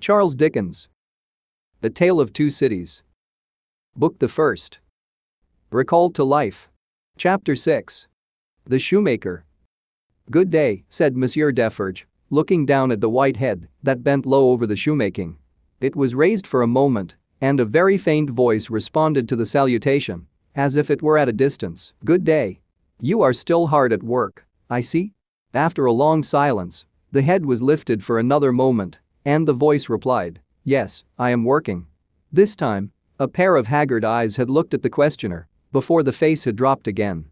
Charles Dickens. The Tale of Two Cities. Book the First. Recalled to Life. Chapter 6. The Shoemaker. Good day, said Monsieur Defarge, looking down at the white head that bent low over the shoemaking. It was raised for a moment, and a very faint voice responded to the salutation, as if it were at a distance. Good day. You are still hard at work, I see. After a long silence, the head was lifted for another moment and the voice replied, Yes, I am working. This time, a pair of haggard eyes had looked at the questioner before the face had dropped again.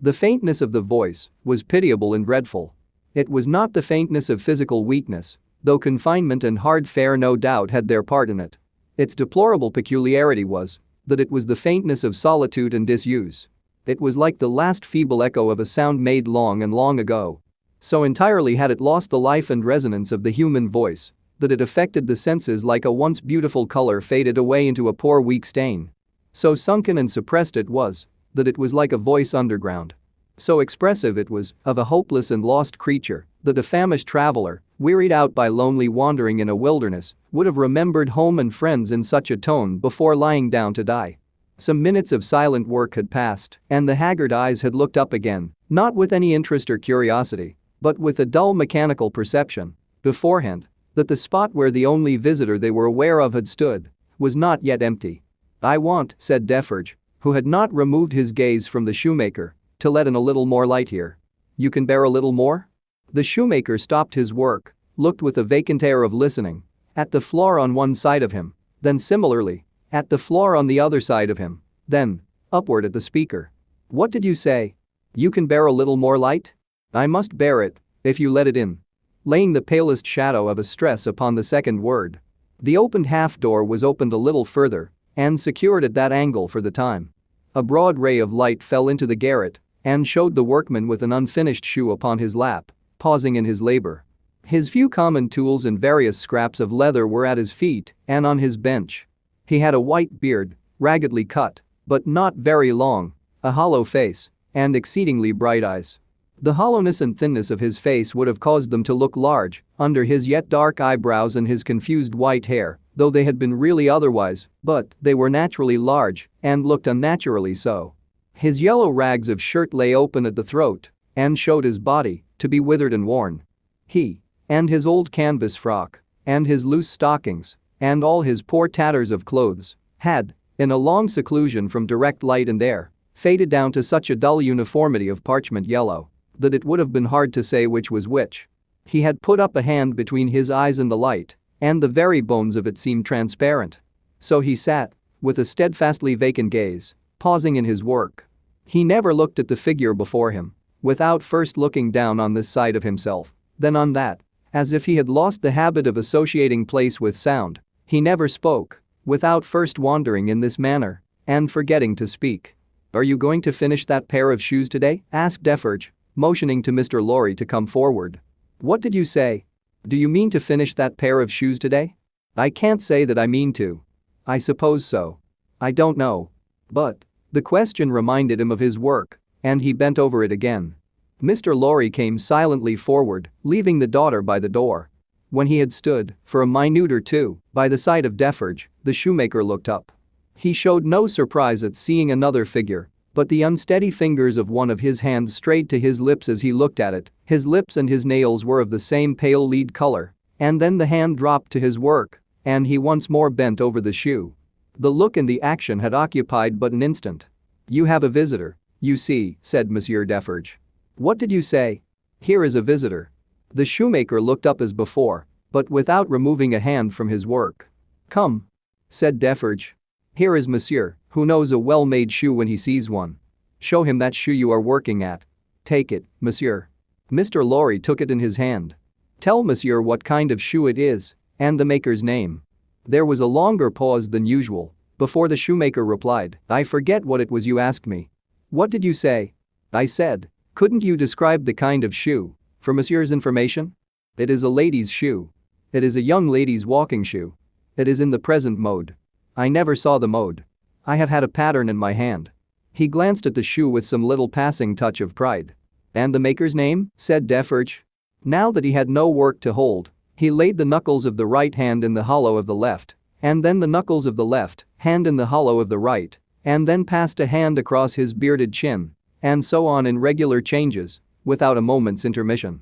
The faintness of the voice was pitiable and dreadful. It was not the faintness of physical weakness, though confinement and hard fare no doubt had their part in it. Its deplorable peculiarity was that it was the faintness of solitude and disuse. It was like the last feeble echo of a sound made long and long ago. So entirely had it lost the life and resonance of the human voice that it affected the senses like a once beautiful color faded away into a poor weak stain. So sunken and suppressed it was that it was like a voice underground. So expressive it was of a hopeless and lost creature that a famished traveler, wearied out by lonely wandering in a wilderness, would have remembered home and friends in such a tone before lying down to die. Some minutes of silent work had passed, and the haggard eyes had looked up again, not with any interest or curiosity, but with a dull mechanical perception. Beforehand, that the spot where the only visitor they were aware of had stood was not yet empty. I want, said Defarge, who had not removed his gaze from the shoemaker, to let in a little more light here. You can bear a little more? The shoemaker stopped his work, looked with a vacant air of listening, at the floor on one side of him, then similarly, at the floor on the other side of him, then, upward at the speaker. What did you say? You can bear a little more light? I must bear it, if you let it in laying the palest shadow of a stress upon the second word. The opened half door was opened a little further and secured at that angle for the time. A broad ray of light fell into the garret and showed the workman with an unfinished shoe upon his lap, pausing in his labor. His few common tools and various scraps of leather were at his feet and on his bench. He had a white beard, raggedly cut, but not very long, a hollow face, and exceedingly bright eyes. The hollowness and thinness of his face would have caused them to look large under his yet dark eyebrows and his confused white hair, though they had been really otherwise, but they were naturally large and looked unnaturally so. His yellow rags of shirt lay open at the throat and showed his body to be withered and worn. He and his old canvas frock and his loose stockings and all his poor tatters of clothes had, in a long seclusion from direct light and air, faded down to such a dull uniformity of parchment yellow that it would have been hard to say which was which. He had put up a hand between his eyes and the light, and the very bones of it seemed transparent. So he sat, with a steadfastly vacant gaze, pausing in his work. He never looked at the figure before him, without first looking down on this side of himself, then on that, as if he had lost the habit of associating place with sound. He never spoke, without first wandering in this manner, and forgetting to speak. Are you going to finish that pair of shoes today? asked Defarge, motioning to Mr. Lorry to come forward. What did you say? Do you mean to finish that pair of shoes today? I can't say that I mean to. I suppose so. I don't know. But. The question reminded him of his work, and he bent over it again. Mr. Lorry came silently forward, leaving the daughter by the door. When he had stood, for a minute or two, by the side of Defarge, the shoemaker looked up. He showed no surprise at seeing another figure but the unsteady fingers of one of his hands strayed to his lips as he looked at it, his lips and his nails were of the same pale lead color. And then the hand dropped to his work, and he once more bent over the shoe. The look and the action had occupied but an instant. You have a visitor, you see, said Monsieur Defarge. What did you say? Here is a visitor. The shoemaker looked up as before, but without removing a hand from his work. Come. Said Defarge. Here is monsieur, who knows a well-made shoe when he sees one. Show him that shoe you are working at. Take it, monsieur. Mr. Lorry took it in his hand. Tell monsieur what kind of shoe it is, and the maker's name. There was a longer pause than usual before the shoemaker replied, I forget what it was you asked me. What did you say? I said, couldn't you describe the kind of shoe, for monsieur's information? It is a lady's shoe. It is a young lady's walking shoe. It is in the present mode. I never saw the mode. I have had a pattern in my hand. He glanced at the shoe with some little passing touch of pride. And the maker's name? said Defarge. Now that he had no work to hold, He laid the knuckles of the right hand in the hollow of the left, and then the knuckles of the left hand in the hollow of the right, and then passed a hand across his bearded chin, and so on in regular changes, without a moment's intermission.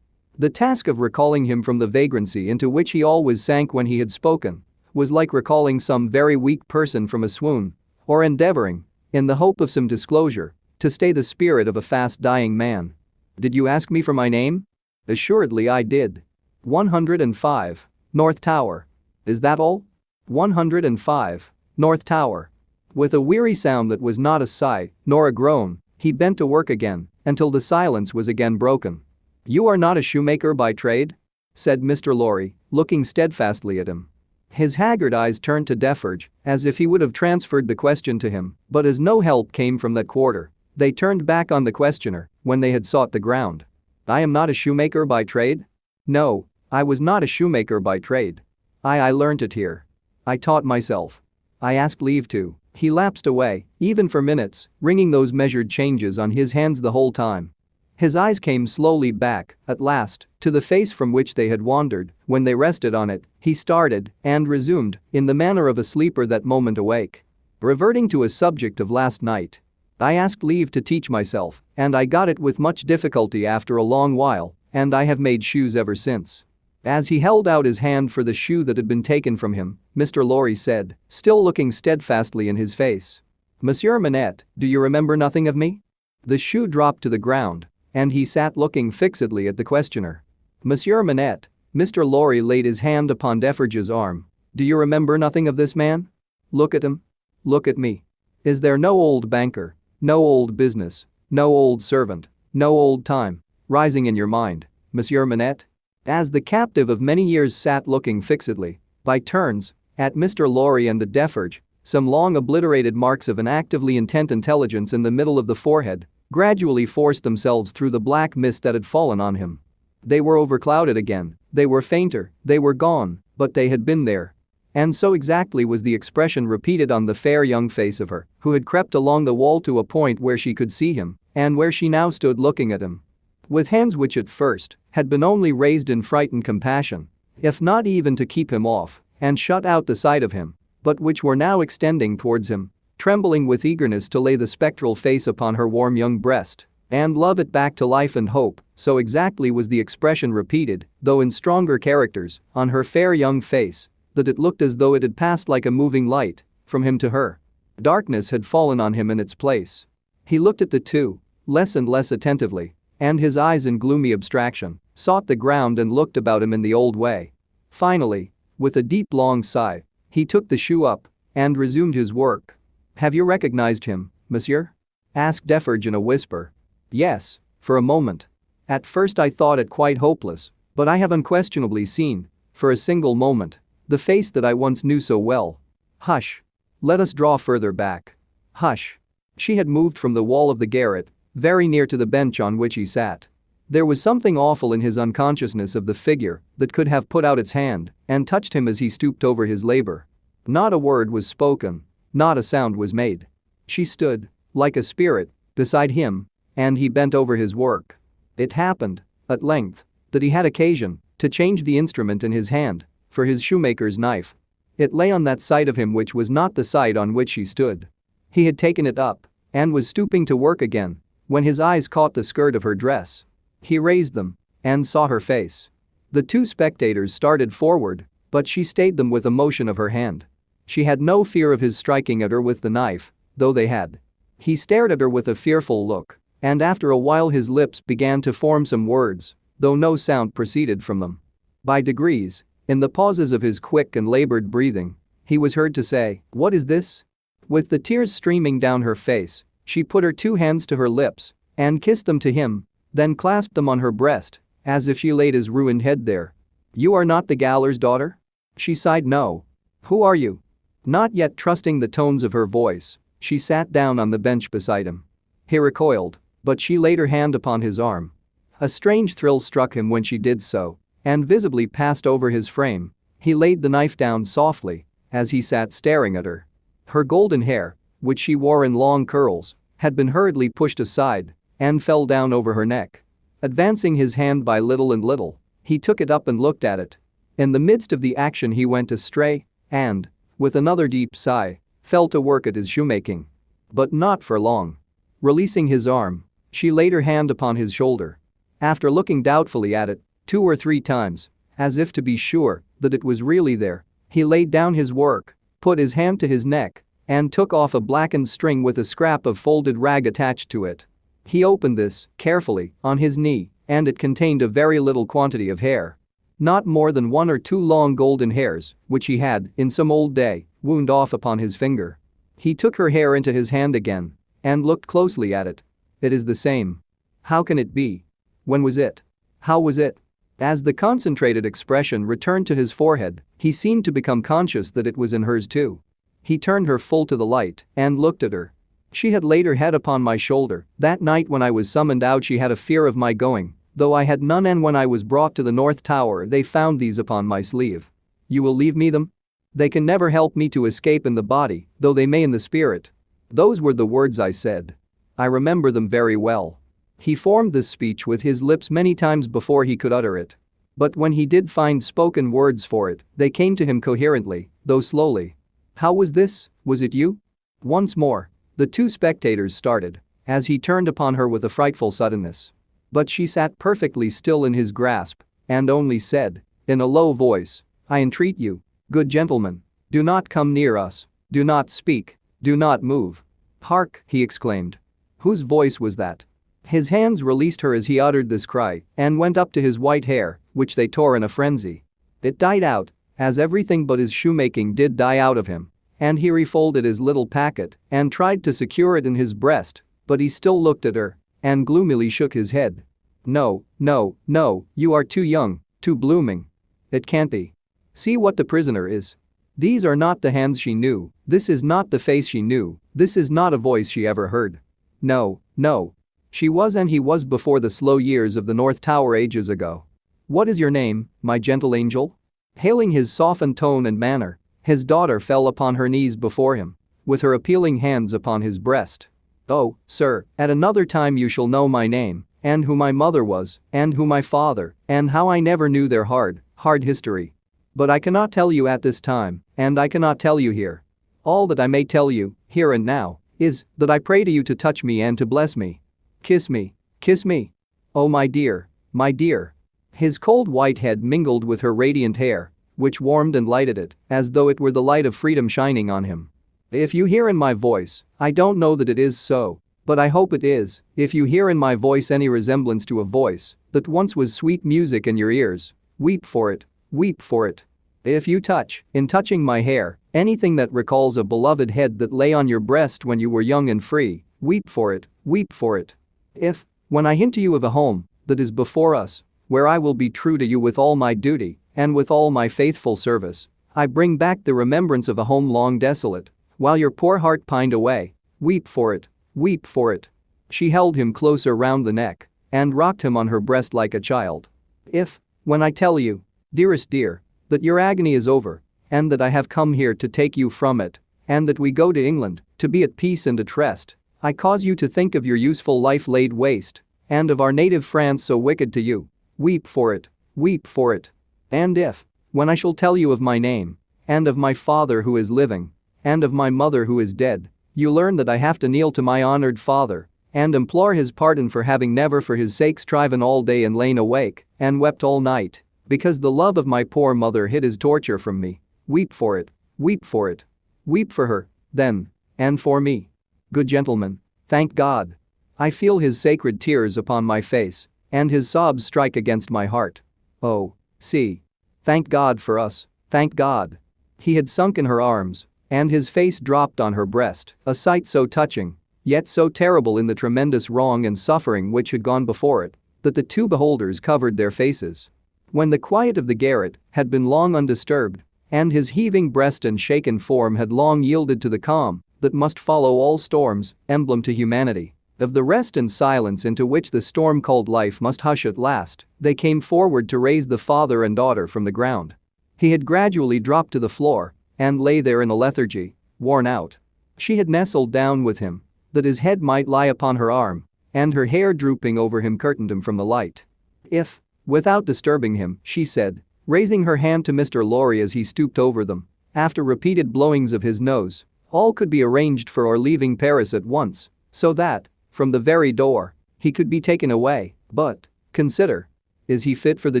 The task of recalling him from the vagrancy into which he always sank when he had spoken was like recalling some very weak person from a swoon, or endeavoring, in the hope of some disclosure, to stay the spirit of a fast-dying man. Did you ask me for my name? Assuredly I did. 105. North Tower. Is that all? 105. North Tower. With a weary sound that was not a sigh nor a groan, he bent to work again until the silence was again broken. You are not a shoemaker by trade? said Mr. Lorry, looking steadfastly at him. His haggard eyes turned to Defarge, as if he would have transferred the question to him, but as no help came from that quarter, they turned back on the questioner when they had sought the ground. I am not a shoemaker by trade? No, I was not a shoemaker by trade. I I learnt it here. I taught myself. I asked leave to. He lapsed away, even for minutes, ringing those measured changes on his hands the whole time. His eyes came slowly back, at last, to the face from which they had wandered, when they rested on it, he started and resumed, in the manner of a sleeper that moment awake. Reverting to a subject of last night, I asked leave to teach myself, and I got it with much difficulty after a long while, and I have made shoes ever since. As he held out his hand for the shoe that had been taken from him, Mr. Lorry said, still looking steadfastly in his face. Monsieur Manette, do you remember nothing of me? The shoe dropped to the ground, and he sat looking fixedly at the questioner. Monsieur Manette, Mr. Lorry laid his hand upon Defarge's arm. Do you remember nothing of this man? Look at him. Look at me. Is there no old banker, no old business, no old servant, no old time, rising in your mind, Monsieur Manette? As the captive of many years sat looking fixedly, by turns, at Mr. Lorry and the Defarge, some long obliterated marks of an actively intent intelligence in the middle of the forehead gradually forced themselves through the black mist that had fallen on him. They were overclouded again, they were fainter, they were gone, but they had been there, and so exactly was the expression repeated on the fair young face of her, who had crept along the wall to a point where she could see him, and where she now stood looking at him. With hands which at first had been only raised in frightened compassion, if not even to keep him off and shut out the sight of him, but which were now extending towards him, trembling with eagerness to lay the spectral face upon her warm young breast and love it back to life and hope, so exactly was the expression repeated, though in stronger characters, on her fair young face that it looked as though it had passed like a moving light from him to her. Darkness had fallen on him in its place. He looked at the two, less and less attentively, and his eyes in gloomy abstraction sought the ground and looked about him in the old way. Finally, with a deep long sigh, he took the shoe up and resumed his work. Have you recognized him, monsieur? asked Defarge in a whisper. Yes, for a moment. At first I thought it quite hopeless, but I have unquestionably seen, for a single moment, the face that I once knew so well. Hush. Let us draw further back. Hush. She had moved from the wall of the garret, very near to the bench on which he sat. There was something awful in his unconsciousness of the figure that could have put out its hand and touched him as he stooped over his labor. Not a word was spoken, not a sound was made. She stood, like a spirit, beside him, and he bent over his work. It happened, at length, that he had occasion to change the instrument in his hand for his shoemaker's knife. It lay on that side of him which was not the side on which he stood. He had taken it up and was stooping to work again when his eyes caught the skirt of her dress. He raised them and saw her face. The two spectators started forward, but she stayed them with a motion of her hand. She had no fear of his striking at her with the knife, though they had. He stared at her with a fearful look, and after a while his lips began to form some words, though no sound proceeded from them. By degrees, in the pauses of his quick and labored breathing, he was heard to say, What is this? With the tears streaming down her face, she put her two hands to her lips and kissed them to him, then clasped them on her breast, as if she laid his ruined head there. You are not the gaoler's daughter? She sighed no. Who are you? Not yet trusting the tones of her voice, she sat down on the bench beside him. He recoiled, but she laid her hand upon his arm. A strange thrill struck him when she did so, and visibly passed over his frame. He laid the knife down softly as he sat staring at her. Her golden hair, which she wore in long curls, had been hurriedly pushed aside and fell down over her neck. Advancing his hand by little and little, he took it up and looked at it. In the midst of the action he went astray and, with another deep sigh, fell to work at his shoemaking. But not for long. Releasing his arm, she laid her hand upon his shoulder. After looking doubtfully at it two or three times, as if to be sure that it was really there, he laid down his work, put his hand to his neck, and took off a blackened string with a scrap of folded rag attached to it. He opened this, carefully, on his knee, and it contained a very little quantity of hair. Not more than one or two long golden hairs, which he had, in some old day, wound off upon his finger. He took her hair into his hand again and looked closely at it. It is the same. How can it be? When was it? How was it? As the concentrated expression returned to his forehead, he seemed to become conscious that it was in hers too. He turned her full to the light and looked at her. She had laid her head upon my shoulder. That night when I was summoned out, she had a fear of my going, though I had none, and when I was brought to the North Tower, they found these upon my sleeve. You will leave me them? They can never help me to escape in the body, though they may in the spirit. Those were the words I said. I remember them very well. He formed this speech with his lips many times before he could utter it. But when he did find spoken words for it, they came to him coherently, though slowly. How was this? Was it you? Once more, the two spectators started as he turned upon her with a frightful suddenness. But she sat perfectly still in his grasp and only said, in a low voice, I entreat you, good gentlemen, do not come near us, do not speak, do not move. Hark, he exclaimed. Whose voice was that? His hands released her as he uttered this cry and went up to his white hair, which they tore in a frenzy. It died out, as everything but his shoemaking did die out of him, and he refolded his little packet and tried to secure it in his breast, but he still looked at her and gloomily shook his head. No, no, no, you are too young, too blooming. It can't be. See what the prisoner is. These are not the hands she knew, this is not the face she knew, this is not a voice she ever heard. No, no. She was and he was before the slow years of the North Tower ages ago. What is your name, my gentle angel? Hailing his softened tone and manner, his daughter fell upon her knees before him, with her appealing hands upon his breast. Oh, sir, at another time you shall know my name, and who my mother was, and who my father, and how I never knew their hard, hard history. But I cannot tell you at this time, and I cannot tell you here. All that I may tell you, here and now, is that I pray to you to touch me and to bless me. Kiss me, kiss me. Oh my dear, my dear. His cold white head mingled with her radiant hair, which warmed and lighted it, as though it were the light of freedom shining on him. If you hear in my voice, I don't know that it is so, but I hope it is, if you hear in my voice any resemblance to a voice that once was sweet music in your ears, weep for it, weep for it. If you touch, in touching my hair, anything that recalls a beloved head that lay on your breast when you were young and free, weep for it, weep for it. If, when I hint to you of a home that is before us, where I will be true to you with all my duty and with all my faithful service, I bring back the remembrance of a home long desolate, while your poor heart pined away, weep for it, weep for it. She held him closer round the neck and rocked him on her breast like a child. If, when I tell you, dearest dear, that your agony is over and that I have come here to take you from it and that we go to England to be at peace and at rest, I cause you to think of your useful life laid waste and of our native France so wicked to you. Weep for it, weep for it. And if, when I shall tell you of my name and of my father who is living and of my mother who is dead, you learn that I have to kneel to my honored father and implore his pardon for having never for his sake striven all day and lain awake and wept all night because the love of my poor mother hid his torture from me. Weep for it, weep for it. Weep for her, then, and for me. Good gentlemen, thank God. I feel his sacred tears upon my face, and his sobs strike against my heart. Oh, see. Thank God for us, thank God. He had sunk in her arms, and his face dropped on her breast, a sight so touching, yet so terrible in the tremendous wrong and suffering which had gone before it, that the two beholders covered their faces. When the quiet of the garret had been long undisturbed, and his heaving breast and shaken form had long yielded to the calm that must follow all storms, emblem to humanity, of the rest and silence into which the storm called life must hush at last, they came forward to raise the father and daughter from the ground. He had gradually dropped to the floor and lay there in a lethargy, worn out. She had nestled down with him, that his head might lie upon her arm, and her hair drooping over him curtained him from the light. If, Without disturbing him, she said, raising her hand to Mr. Lorry as he stooped over them. After repeated blowings of his nose, all could be arranged for our leaving Paris at once, so that, from the very door, he could be taken away, but, consider. Is he fit for the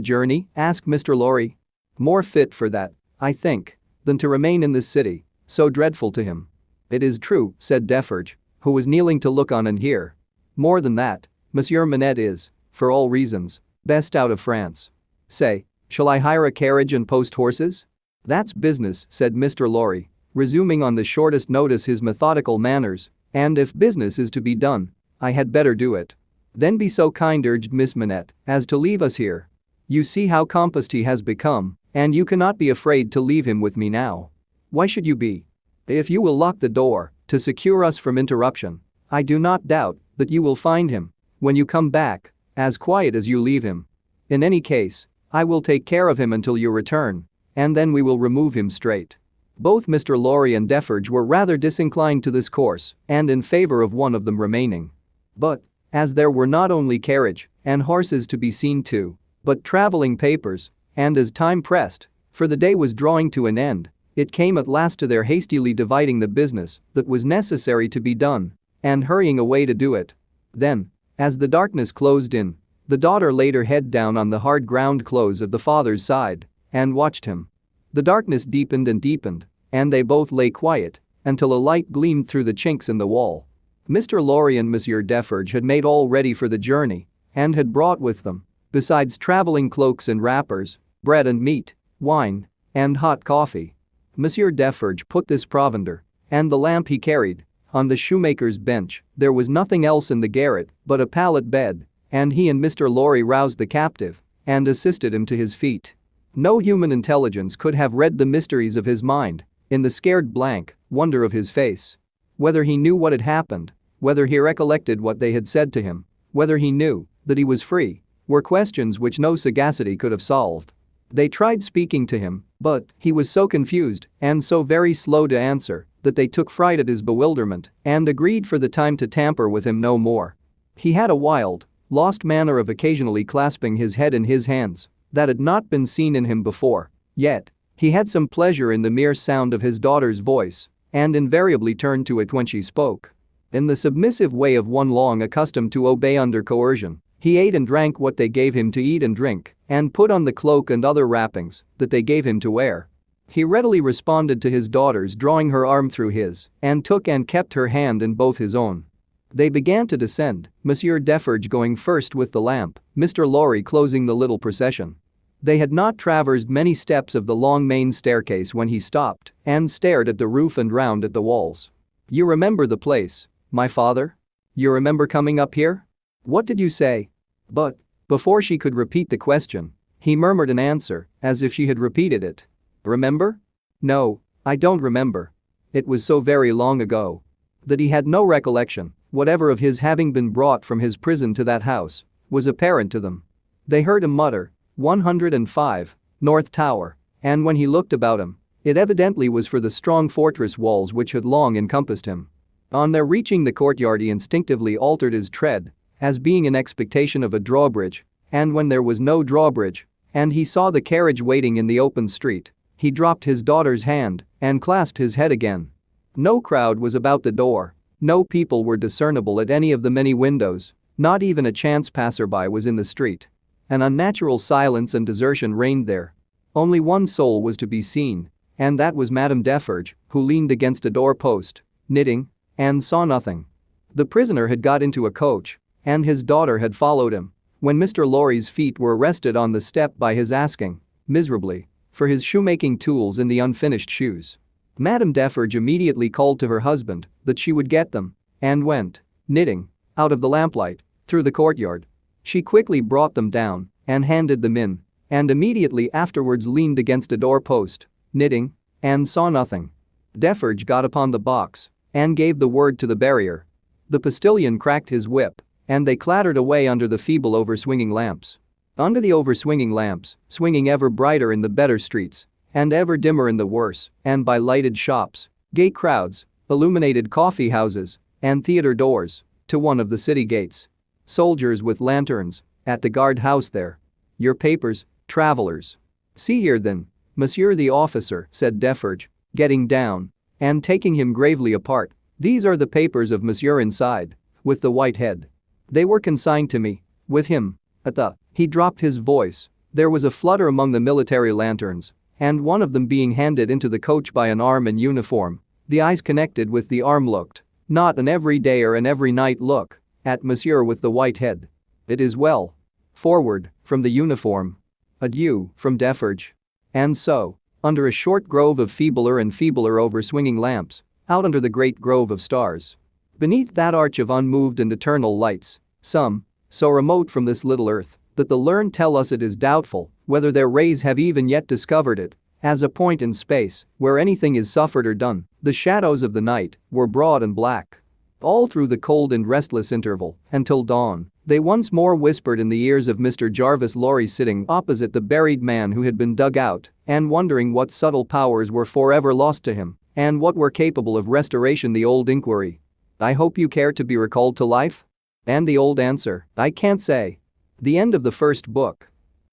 journey? asked Mr. Lorry. More fit for that, I think, than to remain in this city, so dreadful to him. It is true, said Defarge, who was kneeling to look on and hear. More than that, Monsieur Manette is, for all reasons, best out of France. Say, shall I hire a carriage and post horses? That's business, said Mr. Lorry, resuming on the shortest notice his methodical manners, and if business is to be done, I had better do it. Then be so kind, urged Miss Manette, as to leave us here. You see how compassed he has become, and you cannot be afraid to leave him with me now. Why should you be? If you will lock the door, to secure us from interruption, I do not doubt that you will find him, when you come back, as quiet as you leave him. In any case, I will take care of him until your return, and then we will remove him straight. Both Mr. Lorry and Defarge were rather disinclined to this course and in favor of one of them remaining. But, as there were not only carriage and horses to be seen to, but traveling papers, and as time pressed, for the day was drawing to an end, it came at last to their hastily dividing the business that was necessary to be done and hurrying away to do it. Then, as the darkness closed in, the daughter laid her head down on the hard ground clothes of the father's side and watched him. The darkness deepened and deepened, and they both lay quiet until a light gleamed through the chinks in the wall. Mr. Lorry and Monsieur Defarge had made all ready for the journey and had brought with them, besides traveling cloaks and wrappers, bread and meat, wine, and hot coffee. Monsieur Defarge put this provender and the lamp he carried on the shoemaker's bench. There was nothing else in the garret but a pallet bed, and he and Mr. Lorry roused the captive and assisted him to his feet. No human intelligence could have read the mysteries of his mind in the scared blank wonder of his face. Whether he knew what had happened, whether he recollected what they had said to him, whether he knew that he was free, were questions which no sagacity could have solved. They tried speaking to him, but he was so confused and so very slow to answer that they took fright at his bewilderment and agreed for the time to tamper with him no more. He had a wild, lost manner of occasionally clasping his head in his hands that had not been seen in him before, yet, he had some pleasure in the mere sound of his daughter's voice and invariably turned to it when she spoke. In the submissive way of one long accustomed to obey under coercion, he ate and drank what they gave him to eat and drink and put on the cloak and other wrappings that they gave him to wear. He readily responded to his daughter's drawing her arm through his and took and kept her hand in both his own. They began to descend, Monsieur Defarge going first with the lamp, Mr. Lorry closing the little procession. They had not traversed many steps of the long main staircase when he stopped and stared at the roof and round at the walls. You remember the place, my father? You remember coming up here? What did you say? But, before she could repeat the question, he murmured an answer, as if she had repeated it. Remember? No, I don't remember. It was so very long ago. That he had no recollection, whatever of his having been brought from his prison to that house, was apparent to them. They heard him mutter, 105, North Tower, and when he looked about him, it evidently was for the strong fortress walls which had long encompassed him. On their reaching the courtyard he instinctively altered his tread, as being in expectation of a drawbridge, and when there was no drawbridge, and he saw the carriage waiting in the open street, he dropped his daughter's hand and clasped his head again. No crowd was about the door, no people were discernible at any of the many windows, not even a chance passerby was in the street. An unnatural silence and desertion reigned there. Only one soul was to be seen, and that was Madame Defarge, who leaned against a doorpost, knitting, and saw nothing. The prisoner had got into a coach, and his daughter had followed him when Mr. Lorry's feet were arrested on the step by his asking, miserably, for his shoemaking tools in the unfinished shoes. Madame Defarge immediately called to her husband that she would get them and went, knitting, out of the lamplight, through the courtyard. She quickly brought them down and handed them in, and immediately afterwards leaned against a doorpost, knitting, and saw nothing. Defarge got upon the box and gave the word to the barrier. The postilion cracked his whip, and they clattered away under the feeble overswinging lamps. Under the overswinging lamps, swinging ever brighter in the better streets and ever dimmer in the worse, and by lighted shops, gay crowds, illuminated coffee houses, and theater doors, to one of the city gates. Soldiers with lanterns at the guard house there. Your papers, travelers. See here then, monsieur the officer, said Defarge, getting down and taking him gravely apart. These are the papers of monsieur inside, with the white head. They were consigned to me, with him, at the. He dropped his voice. There was a flutter among the military lanterns, and one of them being handed into the coach by an arm in uniform. The eyes connected with the arm looked, not an everyday or an every night look, at monsieur with the white head. It is well. Forward, from the uniform. Adieu, from Defarge. And so, under a short grove of feebler and feebler over swinging lamps, out under the great grove of stars. Beneath that arch of unmoved and eternal lights, some, so remote from this little earth, that the learned tell us it is doubtful whether their rays have even yet discovered it, as a point in space where anything is suffered or done, the shadows of the night were broad and black. All through the cold and restless interval, until dawn, they once more whispered in the ears of Mr. Jarvis Lorry sitting opposite the buried man who had been dug out and wondering what subtle powers were forever lost to him and what were capable of restoration the old inquiry. I hope you care to be recalled to life? And the old answer, I can't say. The end of the first book.